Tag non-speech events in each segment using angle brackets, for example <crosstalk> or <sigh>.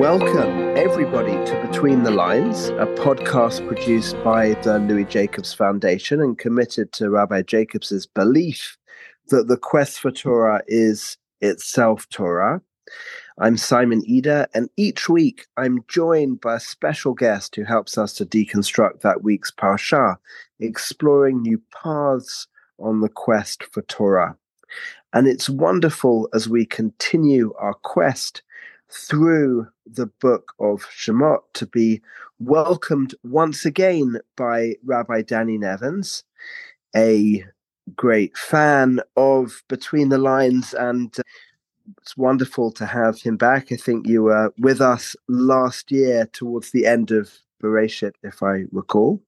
Welcome, everybody, to Between the Lines, a podcast produced by the Louis Jacobs Foundation and committed to Rabbi Jacobs's belief that the quest for Torah is itself Torah. I'm Simon Eder, and each week I'm joined by a special guest who helps us to deconstruct that week's parsha, exploring new paths on the quest for Torah. And it's wonderful as we continue our quest through the book of Shemot to be welcomed once again by Rabbi Danny Nevins, a great fan of Between the Lines and it's wonderful to have him back. I think you were with us last year towards the end of Bereshit, if I recall.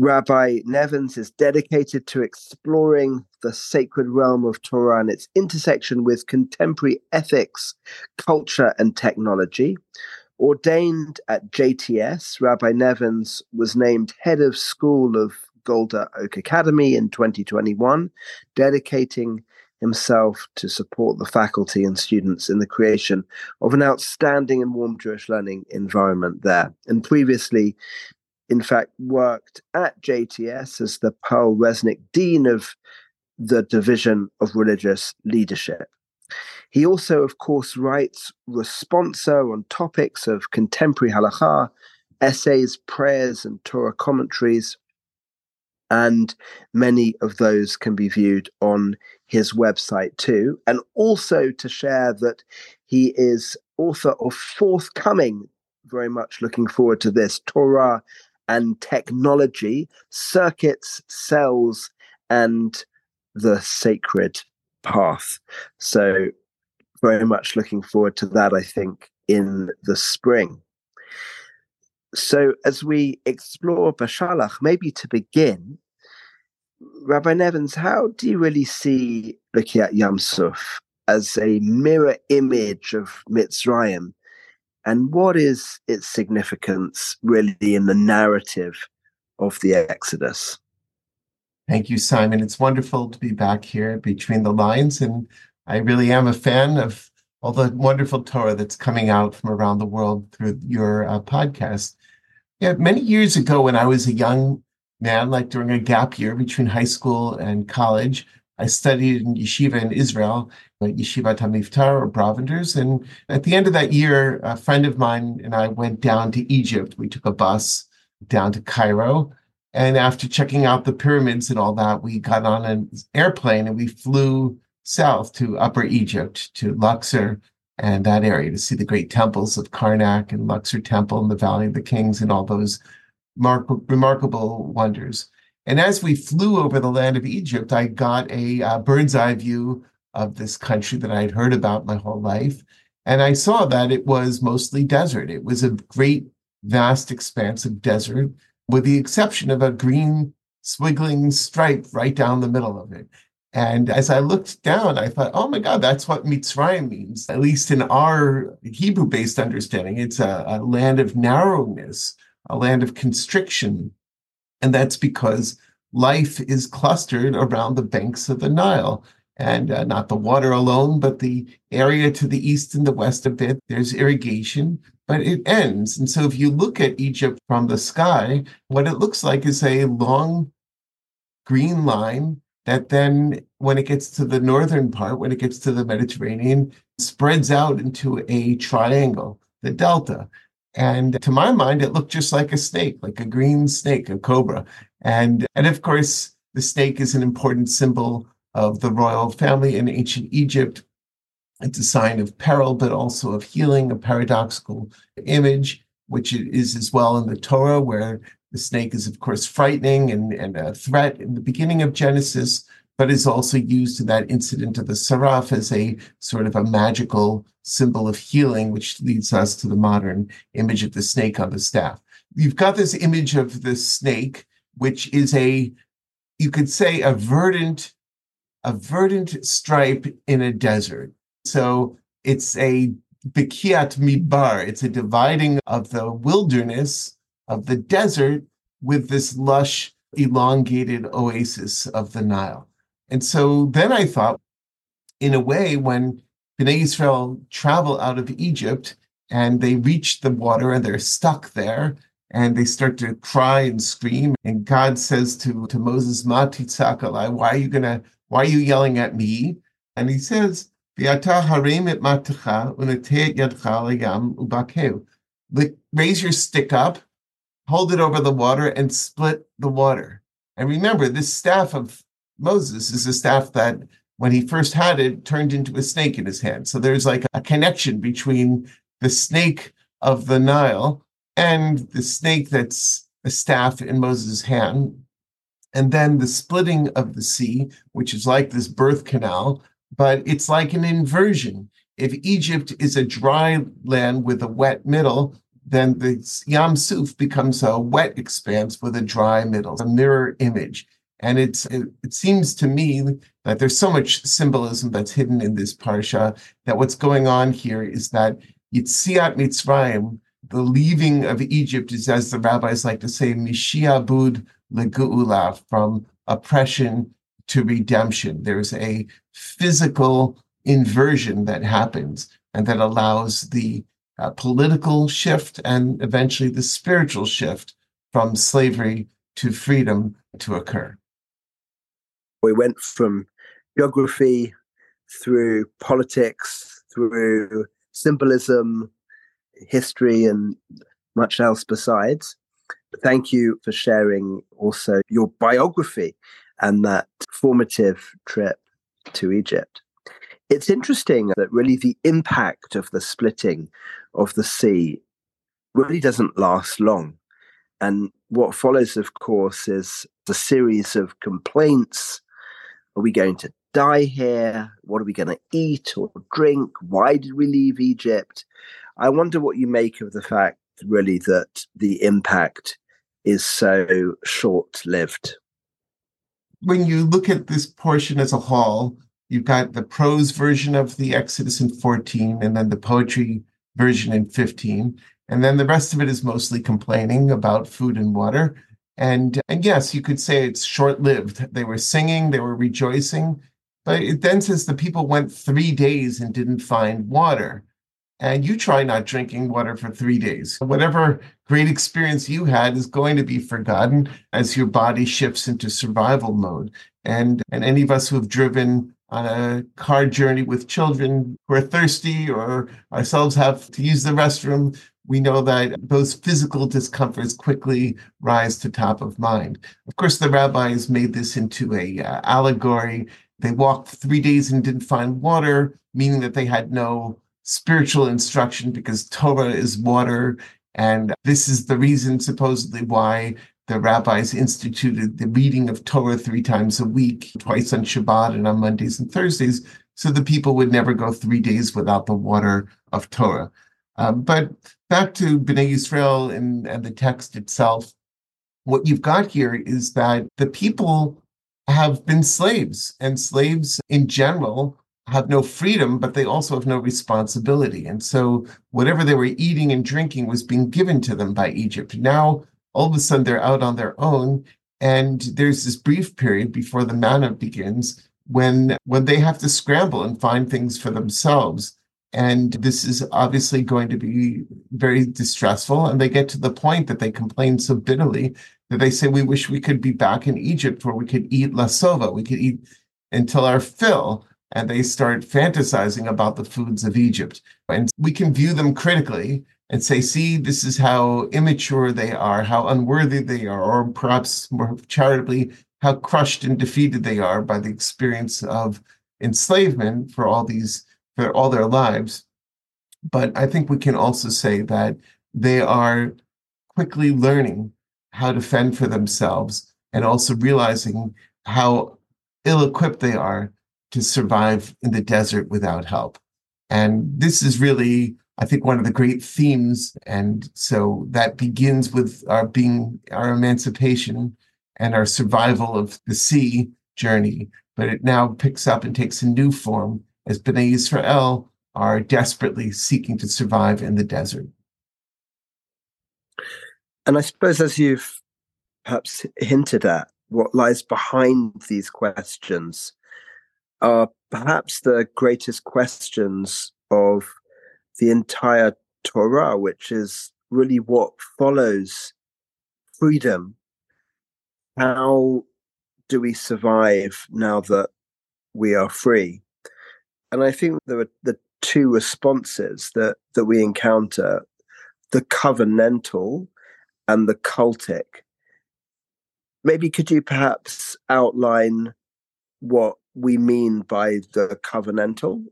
Rabbi Nevins is dedicated to exploring the sacred realm of Torah and its intersection with contemporary ethics, culture, and technology. Ordained at JTS, Rabbi Nevins was named head of School of Golda Och Academy in 2021, dedicating himself to support the faculty and students in the creation of an outstanding and warm Jewish learning environment there. And previously, in fact, worked at JTS as the Pearl Resnick Dean of the Division of Religious Leadership. He also, of course, writes responsa on topics of contemporary halacha, essays, prayers, and Torah commentaries and many of those can be viewed on his website too. And also to share that he is author of Forthcoming, very much looking forward to this Torah and Technology, Circuits, Cells, and the Sacred Path. So, very much looking forward to that, I think, in the spring. So, as we explore Beshalach, maybe to begin, Rabbi Nevins, how do you really see Bikiat Yam Suf as a mirror image of Mitzrayim? And what is its significance really in the narrative of the Exodus? Thank you, Simon. It's wonderful to be back here between the lines. And I really am a fan of all the wonderful Torah that's coming out from around the world through your uh, podcast. Yeah, many years ago, when I was a young man, like during a gap year between high school and college, I studied in yeshiva in Israel, like Yeshiva Hamivtar or Brovenders. And at the end of that year, a friend of mine and I went down to Egypt. We took a bus down to Cairo. And after checking out the pyramids and all that, we got on an airplane and we flew south to Upper Egypt, to Luxor and that area to see the great temples of Karnak and Luxor Temple and the Valley of the Kings and all those remarkable wonders. And as we flew over the land of Egypt, I got a uh, bird's eye view of this country that I had heard about my whole life. And I saw that it was mostly desert. It was a great, vast expanse of desert, with the exception of a green swiggling stripe right down the middle of it. And as I looked down, I thought, oh my God, that's what Mitzrayim means, at least in our Hebrew based understanding. It's a, a land of narrowness, a land of constriction. And that's because life is clustered around the banks of the Nile. And uh, not the water alone, but the area to the east and the west of it. There's irrigation, but it ends. And so if you look at Egypt from the sky, what it looks like is a long green line that then, when it gets to the northern part, when it gets to the Mediterranean, spreads out into a triangle, the delta. And to my mind, it looked just like a snake, like a green snake, a cobra. And, and of course, the snake is an important symbol of the royal family in ancient Egypt. It's a sign of peril, but also of healing, a paradoxical image, which is as well in the Torah, where the snake is, of course, frightening and, and a threat in the beginning of Genesis, but is also used in that incident of the seraph as a sort of a magical symbol of healing, which leads us to the modern image of the snake on the staff. You've got this image of the snake, which is a, you could say, a verdant, a verdant stripe in a desert. So it's a bikiat mibar, it's a dividing of the wilderness of the desert with this lush elongated oasis of the Nile. And so then I thought, in a way, when Bnei Israel travel out of Egypt and they reach the water and they're stuck there and they start to cry and scream. And God says to, to Moses, why are you gonna, why are you yelling at me? And he says, Raise your stick up, hold it over the water, and split the water. And remember, this staff of Moses is a staff that, when he first had it, turned into a snake in his hand. So there's like a connection between the snake of the Nile and the snake that's a staff in Moses' hand. And then the splitting of the sea, which is like this birth canal, but it's like an inversion. If Egypt is a dry land with a wet middle, then the Yam Suf becomes a wet expanse with a dry middle, a mirror image. And it's it, it, seems to me that there's so much symbolism that's hidden in this parsha that what's going on here is that Yitziat Mitzrayim, the leaving of Egypt, is as the rabbis like to say, Mishiabud legu'ula, from oppression to redemption. There's a physical inversion that happens and that allows the uh, political shift and eventually the spiritual shift from slavery to freedom to occur. We went from geography through politics, through symbolism, history, and much else besides. Thank you for sharing also your biography and that formative trip to Egypt. It's interesting that really the impact of the splitting of the sea really doesn't last long. And what follows, of course, is a series of complaints. Are we going to die here? What are we going to eat or drink? Why did we leave Egypt? I wonder what you make of the fact, really, that the impact is so short lived. When you look at this portion as a whole, you've got the prose version of the Exodus in 14, and then the poetry version in 15. And then the rest of it is mostly complaining about food and water. And, and yes, you could say it's short lived. They were singing, they were rejoicing, but it then says the people went three days and didn't find water. And you try not drinking water for three days. Whatever great experience you had is going to be forgotten as your body shifts into survival mode. And, and any of us who have driven on a car journey with children who are thirsty or ourselves have to use the restroom, we know that those physical discomforts quickly rise to top of mind. Of course, the rabbis made this into a uh, allegory. They walked three days and didn't find water, meaning that they had no spiritual instruction because Torah is water. And this is the reason, supposedly, why the rabbis instituted the reading of Torah three times a week, twice on Shabbat and on Mondays and Thursdays, so the people would never go three days without the water of Torah. Um, but back to Bnei Israel and, and the text itself, what you've got here is that the people have been slaves, and slaves in general have no freedom, but they also have no responsibility. And so whatever they were eating and drinking was being given to them by Egypt. Now all of a sudden they're out on their own and there's this brief period before the manna begins when when they have to scramble and find things for themselves and this is obviously going to be very distressful. And they get to the point that they complain so bitterly that they say we wish we could be back in egypt where we could eat lasova we could eat until our fill. And they start fantasizing about the foods of egypt. And we can view them critically and say, see, this is how immature they are, how unworthy they are, or perhaps more charitably, how crushed and defeated they are by the experience of enslavement for all these for all their lives. But I think we can also say that they are quickly learning how to fend for themselves and also realizing how ill equipped they are to survive in the desert without help. And this is really I think one of the great themes, and so that begins with our being our emancipation and our survival of the sea journey, but it now picks up and takes a new form as Bnei Israel are desperately seeking to survive in the desert. And I suppose as you've perhaps hinted at, what lies behind these questions are perhaps the greatest questions of the entire Torah, which is really what follows freedom. How do we survive now that we are free? And I think there are the two responses that, that we encounter the covenantal and the cultic. Maybe could you perhaps outline what we mean by the covenantal?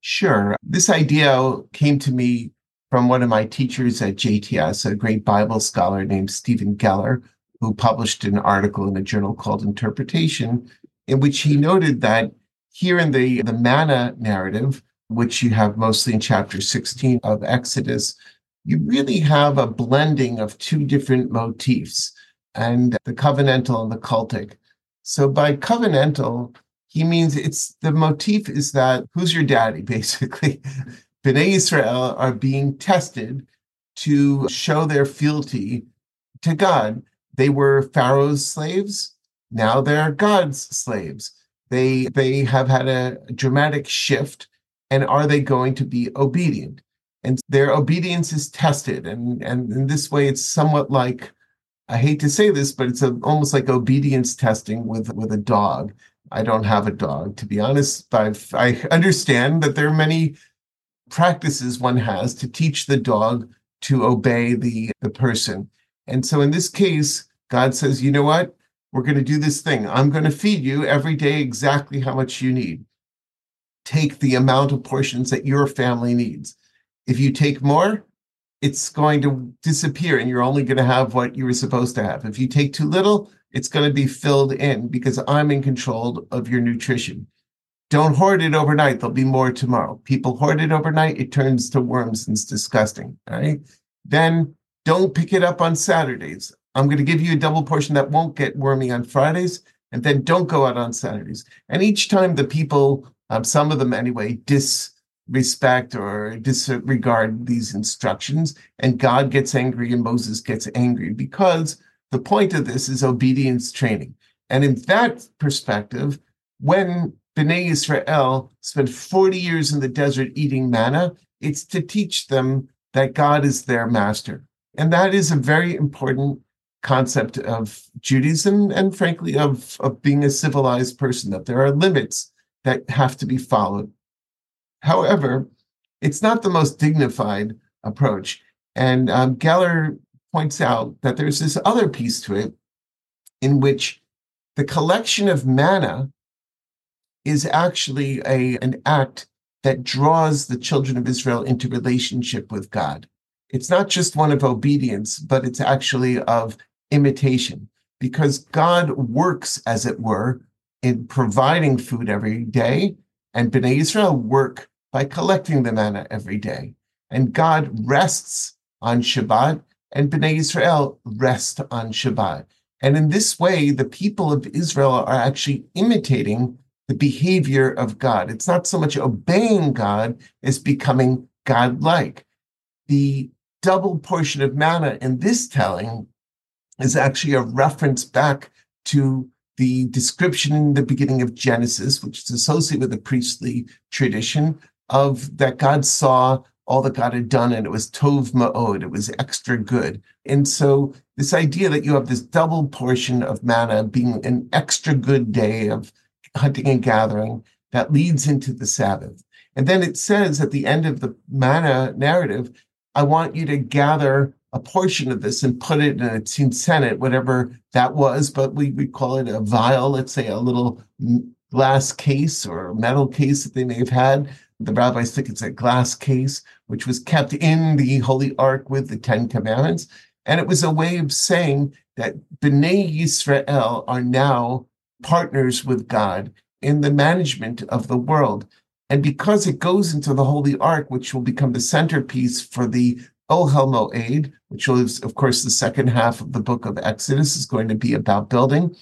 Sure. This idea came to me from one of my teachers at JTS, a great Bible scholar named Stephen Geller, who published an article in a journal called Interpretation, in which he noted that here in the, the manna narrative, which you have mostly in chapter 16 of Exodus, you really have a blending of two different motifs and the covenantal and the cultic. So by covenantal, he means it's the motif is that who's your daddy, <laughs> basically. Bnei Israel are being tested to show their fealty to God. They were Pharaoh's slaves. Now they're God's slaves. They they have had a dramatic shift. And are they going to be obedient? And their obedience is tested. And, and in this way, it's somewhat like I hate to say this, but it's a, almost like obedience testing with with a dog. I don't have a dog, to be honest, but I understand that there are many practices one has to teach the dog to obey the the person. And so in this case, God says, you know what? We're going to do this thing. I'm going to feed you every day exactly how much you need. Take the amount of portions that your family needs. If you take more, it's going to disappear and you're only going to have what you were supposed to have. If you take too little, it's going to be filled in because I'm in control of your nutrition. Don't hoard it overnight. There'll be more tomorrow. People hoard it overnight, it turns to worms and it's disgusting. Right? Then don't pick it up on Saturdays. I'm going to give you a double portion that won't get wormy on Fridays. And then don't go out on Saturdays. And each time the people, um, some of them anyway, disrespect or disregard these instructions. And God gets angry and Moses gets angry because the point of this is obedience training. And in that perspective, when Bnei Israel spent 40 years in the desert eating manna, it's to teach them that God is their master. And that is a very important concept of Judaism and frankly of, of being a civilized person, that there are limits that have to be followed. However, it's not the most dignified approach. And um, Geller points out that there's this other piece to it in which the collection of manna is actually a, an act that draws the children of Israel into relationship with God. It's not just one of obedience, but it's actually of imitation because God works, as it were, in providing food every day, and Bnei Israel work by collecting the manna every day. And God rests on Shabbat, and Bnei Israel rest on Shabbat. And in this way, the people of Israel are actually imitating the behavior of God. It's not so much obeying God as becoming God-like. The double portion of manna in this telling is actually a reference back to the description in the beginning of Genesis, which is associated with the priestly tradition of that God saw all that God had done and it was tov ma'od, it was extra good. And so this idea that you have this double portion of manna being an extra good day of hunting and gathering that leads into the Sabbath. And then it says at the end of the manna narrative, I want you to gather a portion of this and put it in a tzintzit, whatever that was, but we, we call it a vial, let's say a little glass case or metal case that they may have had the rabbis think it's a glass case, which was kept in the Holy Ark with the Ten Commandments. And it was a way of saying that Bnei Yisrael are now partners with God in the management of the world. And because it goes into the Holy Ark, which will become the centerpiece for the Ohel Moed, which is, of course, the second half of the book of Exodus, is going to be about building.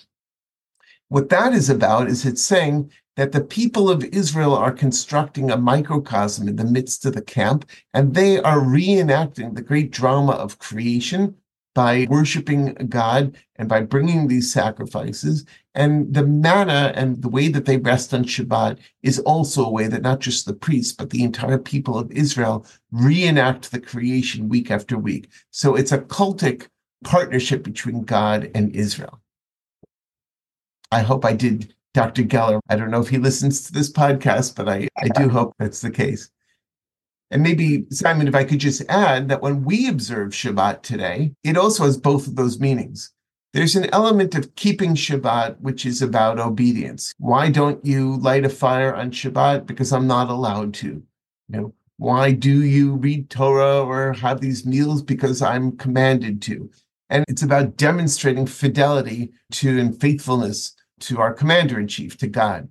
What that is about is it's saying that the people of Israel are constructing a microcosm in the midst of the camp, and they are reenacting the great drama of creation by worshiping God and by bringing these sacrifices. And the manna and the way that they rest on Shabbat is also a way that not just the priests, but the entire people of Israel reenact the creation week after week. So it's a cultic partnership between God and Israel. I hope I did Dr. Geller. I don't know if he listens to this podcast, but I, I do hope that's the case. And maybe, Simon, if I could just add that when we observe Shabbat today, it also has both of those meanings. There's an element of keeping Shabbat, which is about obedience. Why don't you light a fire on Shabbat? Because I'm not allowed to. You know, why do you read Torah or have these meals? Because I'm commanded to. And it's about demonstrating fidelity to and faithfulness to our commander in chief, to God.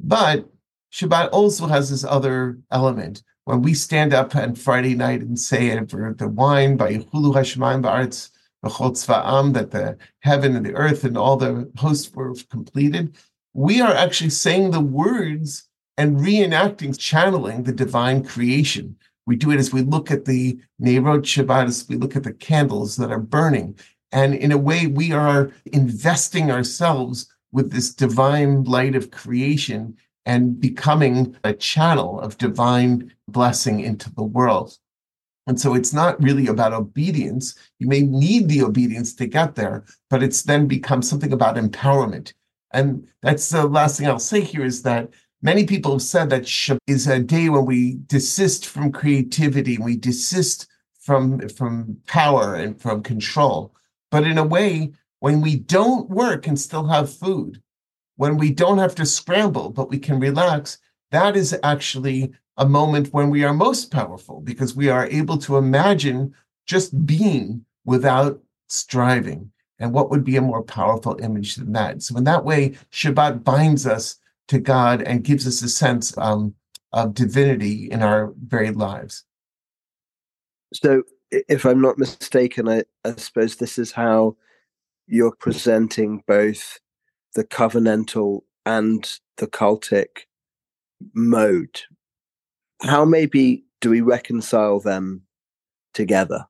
But Shabbat also has this other element when we stand up on Friday night and say over the wine Vayechulu Hashemaim Ba'aretz V'chol that the heaven and the earth and all the hosts were completed, we are actually saying the words and reenacting, channeling the divine creation. We do it as we look at the Neirot Shabbat, as we look at the candles that are burning. And in a way, we are investing ourselves with this divine light of creation and becoming a channel of divine blessing into the world. And so it's not really about obedience. You may need the obedience to get there, but it's then become something about empowerment. And that's the last thing I'll say here is that many people have said that Shabbat is a day when we desist from creativity, we desist from, from power and from control. But in a way, when we don't work and still have food, when we don't have to scramble, but we can relax, that is actually a moment when we are most powerful because we are able to imagine just being without striving. And what would be a more powerful image than that? So, in that way, Shabbat binds us to God and gives us a sense um, of divinity in our very lives. So, if I'm not mistaken, I, I suppose this is how you're presenting both the covenantal and the cultic mode. How maybe do we reconcile them together?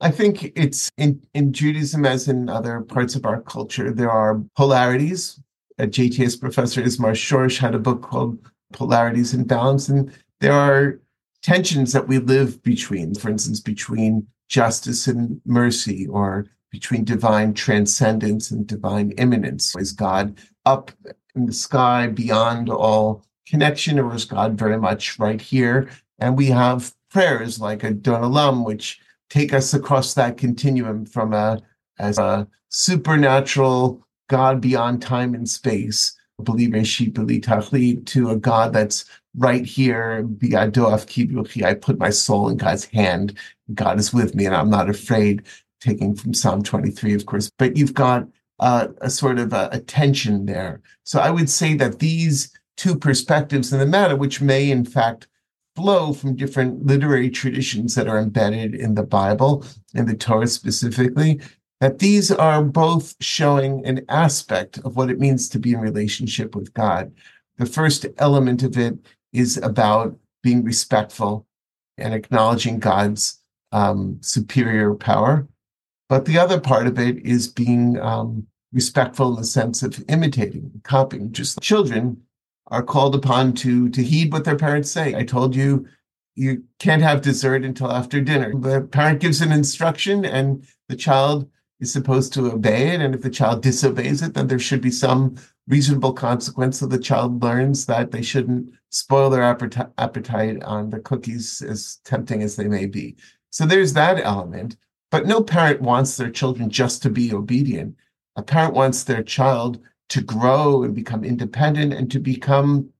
I think it's in, in Judaism, as in other parts of our culture, there are polarities. A JTS professor Ismar Schorsch had a book called Polarities and Balance, and there are tensions that we live between, for instance, between justice and mercy, or between divine transcendence and divine immanence. Is God up in the sky beyond all connection, is God very much right here? And we have prayers like Adon Olam, which take us across that continuum from a as a supernatural God beyond time and space, a to a God that's right here. I put my soul in God's hand. God is with me, and I'm not afraid taking from Psalm 23, of course, but you've got uh, a sort of a, a, tension there. So I would say that these two perspectives in the matter, which may in fact flow from different literary traditions that are embedded in the Bible, in the Torah specifically, that these are both showing an aspect of what it means to be in relationship with God. The first element of it is about being respectful and acknowledging God's um, superior power. But the other part of it is being um, respectful in the sense of imitating, copying. Just children are called upon to to heed what their parents say. I told you you can't have dessert until after dinner. The parent gives an instruction, and the child is supposed to obey it. And if the child disobeys it, then there should be some reasonable consequence so the child learns that they shouldn't spoil their appetite on the cookies, as tempting as they may be. So there's that element. But no parent wants their children just to be obedient. A parent wants their child to grow and become independent and to become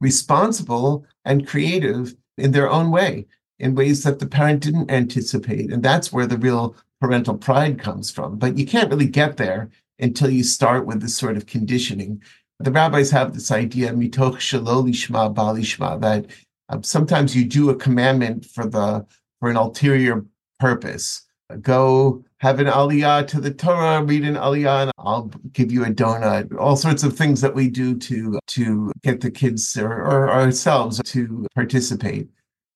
responsible and creative in their own way, in ways that the parent didn't anticipate. And that's where the real parental pride comes from. But you can't really get there until you start with this sort of conditioning. The rabbis have this idea, mitoch shalolishma balishma, that um, sometimes you do a commandment for the for an ulterior purpose. Go have an aliyah to the Torah, read an aliyah, and I'll give you a donut. All sorts of things that we do to to get the kids or, or ourselves to participate.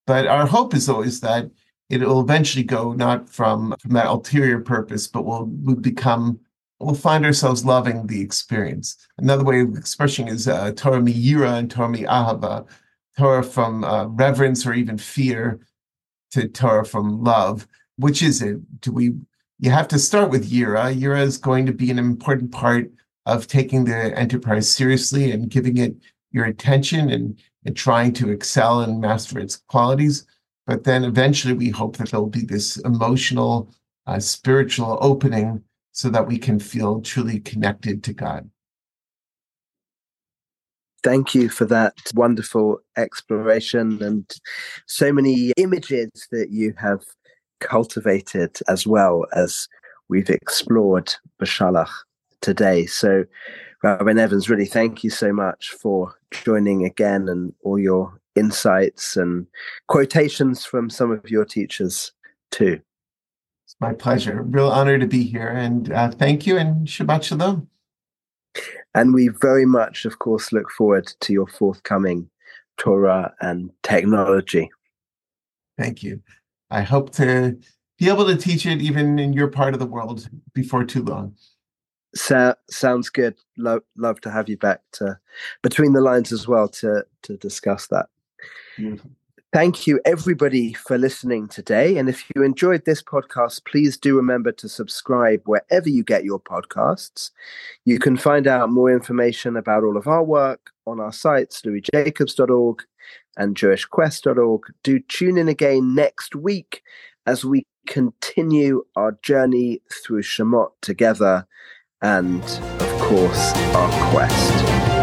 But our hope is always that it'll eventually go not from, from that ulterior purpose, but we'll, we'll become we'll find ourselves loving the experience. Another way of expressing is uh, Torah mi yira and Torah mi ahava, Torah from uh, reverence or even fear to Torah from love. Which is it? Do we? You have to start with yira. Yira is going to be an important part of taking the enterprise seriously and giving it your attention and, and trying to excel and master its qualities. But then eventually, we hope that there'll be this emotional, uh, spiritual opening so that we can feel truly connected to God. Thank you for that wonderful exploration and so many images that you have cultivated as well as we've explored Beshalach today. So, Rabbi Nevins, really thank you so much for joining again and all your insights and quotations from some of your teachers too. It's my pleasure. Real honor to be here. And uh, thank you and Shabbat Shalom. And we very much, of course, look forward to your forthcoming Torah and technology. Thank you. I hope to be able to teach it even in your part of the world before too long. So, sounds good. Love, love to have you back to between the lines as well to to discuss that. Thank you, everybody, for listening today. And if you enjoyed this podcast, please do remember to subscribe wherever you get your podcasts. You can find out more information about all of our work on our sites, louisjacobs.org and jewishquest.org. Do tune in again next week as we continue our journey through Shemot together and, of course, our quest.